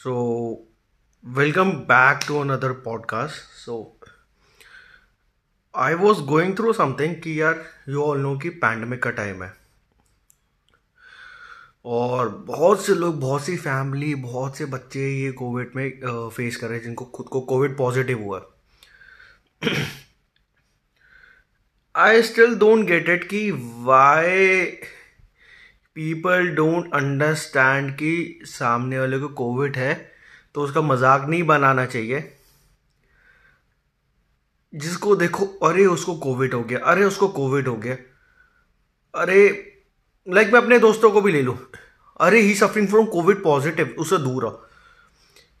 So, welcome back to another podcast. So, I was going through something कि यार you all know कि pandemic का time है और बहुत से लोग बहुत सी फैमिली बहुत से बच्चे ये कोविड में फेस कर रहे हैं जिनको खुद को कोविड पॉजिटिव हुआ I still don't get it कि वाई पीपल डोंट अंडरस्टैंड कि सामने वाले को कोविड है तो उसका मज़ाक नहीं बनाना चाहिए। जिसको देखो, अरे उसको कोविड हो गया, अरे उसको कोविड हो गया। अरे लाइक like मैं अपने दोस्तों को भी ले लूँ। अरे he suffering from covid positive उससे दूर रहो।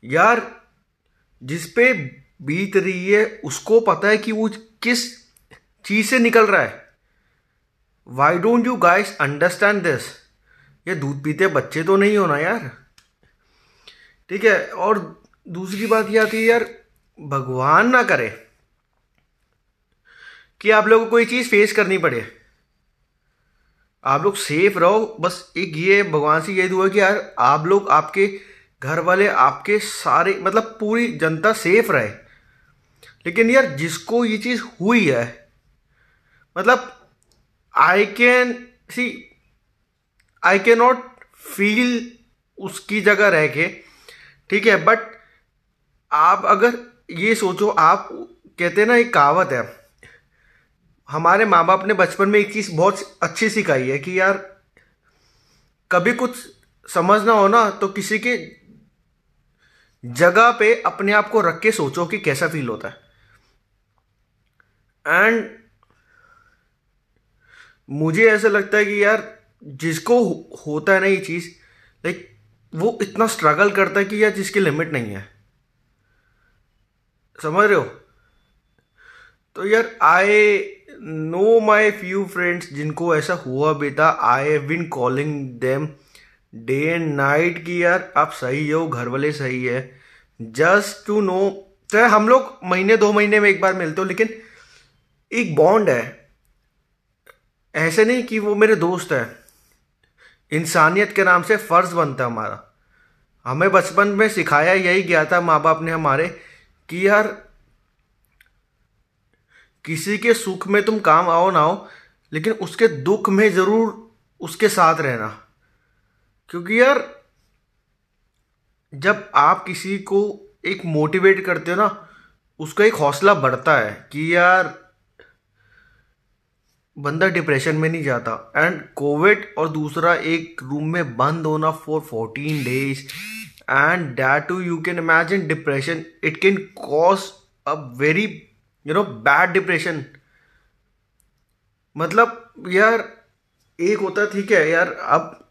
यार, जिस पे बीत रही है, उसको पता है कि वो किस चीज़ से निकल रहा है। Why don't you guys understand this ये दूध पीते बच्चे तो नहीं होना यार। ठीक है, और दूसरी बात ये आती है यार, भगवान ना करे कि आप लोगों को कोई चीज़ फेस करनी पड़े। आप लोग सेफ़ रहो, बस एक ये भगवान से ये दुआ कि यार, आप लोग आपके घर वाले आपके सारे मतलब पूरी जनता सेफ़ रहे। लेकिन यार, जिसको ये चीज़ हुई है मतलब I can see I cannot feel उसकी जगह रह के, ठीक है बट आप अगर ये सोचो, आप कहते हैं ना, एक कहावत है। हमारे माँ बाप ने बचपन में एक चीज़ बहुत अच्छी सिखाई है कि यार, कभी कुछ समझना हो ना तो किसी के जगह पे अपने आप को रख के सोचो कि कैसा फील होता है। एंड मुझे ऐसा लगता है कि यार, जिसको होता है ना ये चीज़ लाइक वो इतना स्ट्रगल करता है कि यार जिसकी लिमिट नहीं है। समझ रहे हो? तो यार I know my few friends जिनको ऐसा हुआ बेटा I have been calling them day and night की यार, आप सही हो घर वाले सही है। जस्ट टू नो चाहे हम लोग महीने, दो महीने में एक बार मिलते हो, लेकिन एक बॉन्ड है। ऐसे नहीं कि वो मेरे दोस्त है। इंसानियत के नाम से फ़र्ज़ बनता है हमारा। हमें बचपन में सिखाया यही गया था माँ बाप ने हमारे कि यार, किसी के सुख में तुम काम आओ ना हो लेकिन उसके दुख में ज़रूर उसके साथ रहना। क्योंकि यार, जब आप किसी को एक मोटिवेट करते हो ना, उसका एक हौसला बढ़ता है कि यार बंदा डिप्रेशन में नहीं जाता। एंड कोविड और दूसरा एक रूम में बंद होना for fourteen days and that too you can imagine depression it can cause a very you know bad depression मतलब यार, एक होता ठीक है यार, अब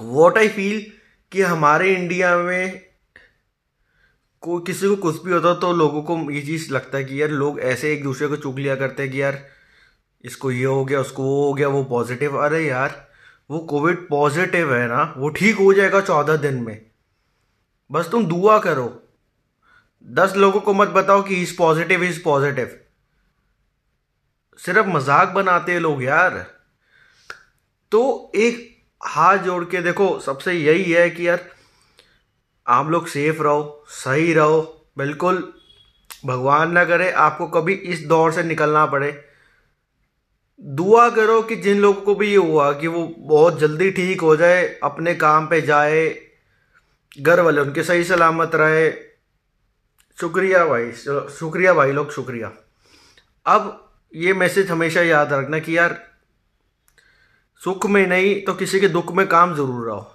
वॉट आई फील कि हमारे इंडिया में को किसी को कुछ भी होता तो लोगों को ये चीज़ लगता है कि यार लोग ऐसे एक दूसरे को चुग लिया करते हैं कि यार इसको ये हो गया, उसको वो हो गया, वो पॉजिटिव अरे यार, वो कोविड पॉजिटिव है ना, वो ठीक हो जाएगा चौदह दिन में। बस तुम दुआ करो। दस लोगों को मत बताओ कि इज़ पॉजिटिव इज़ पॉजिटिव सिर्फ़ मज़ाक बनाते हैं लोग यार। तो एक हाथ जोड़ के देखो, सबसे यही है कि यार, आप लोग सेफ़ रहो, सही रहो, बिल्कुल, भगवान ना करे, आपको कभी इस दौर से निकलना पड़े। दुआ करो कि जिन लोगों को भी ये हुआ कि वो बहुत जल्दी ठीक हो जाए, अपने काम पे जाए, घर वाले उनके सही सलामत रहे। शुक्रिया भाई शुक्रिया भाई लोग, शुक्रिया। अब ये मैसेज हमेशा याद रखना कि यार, सुख में नहीं तो किसी के दुख में काम ज़रूर रहो।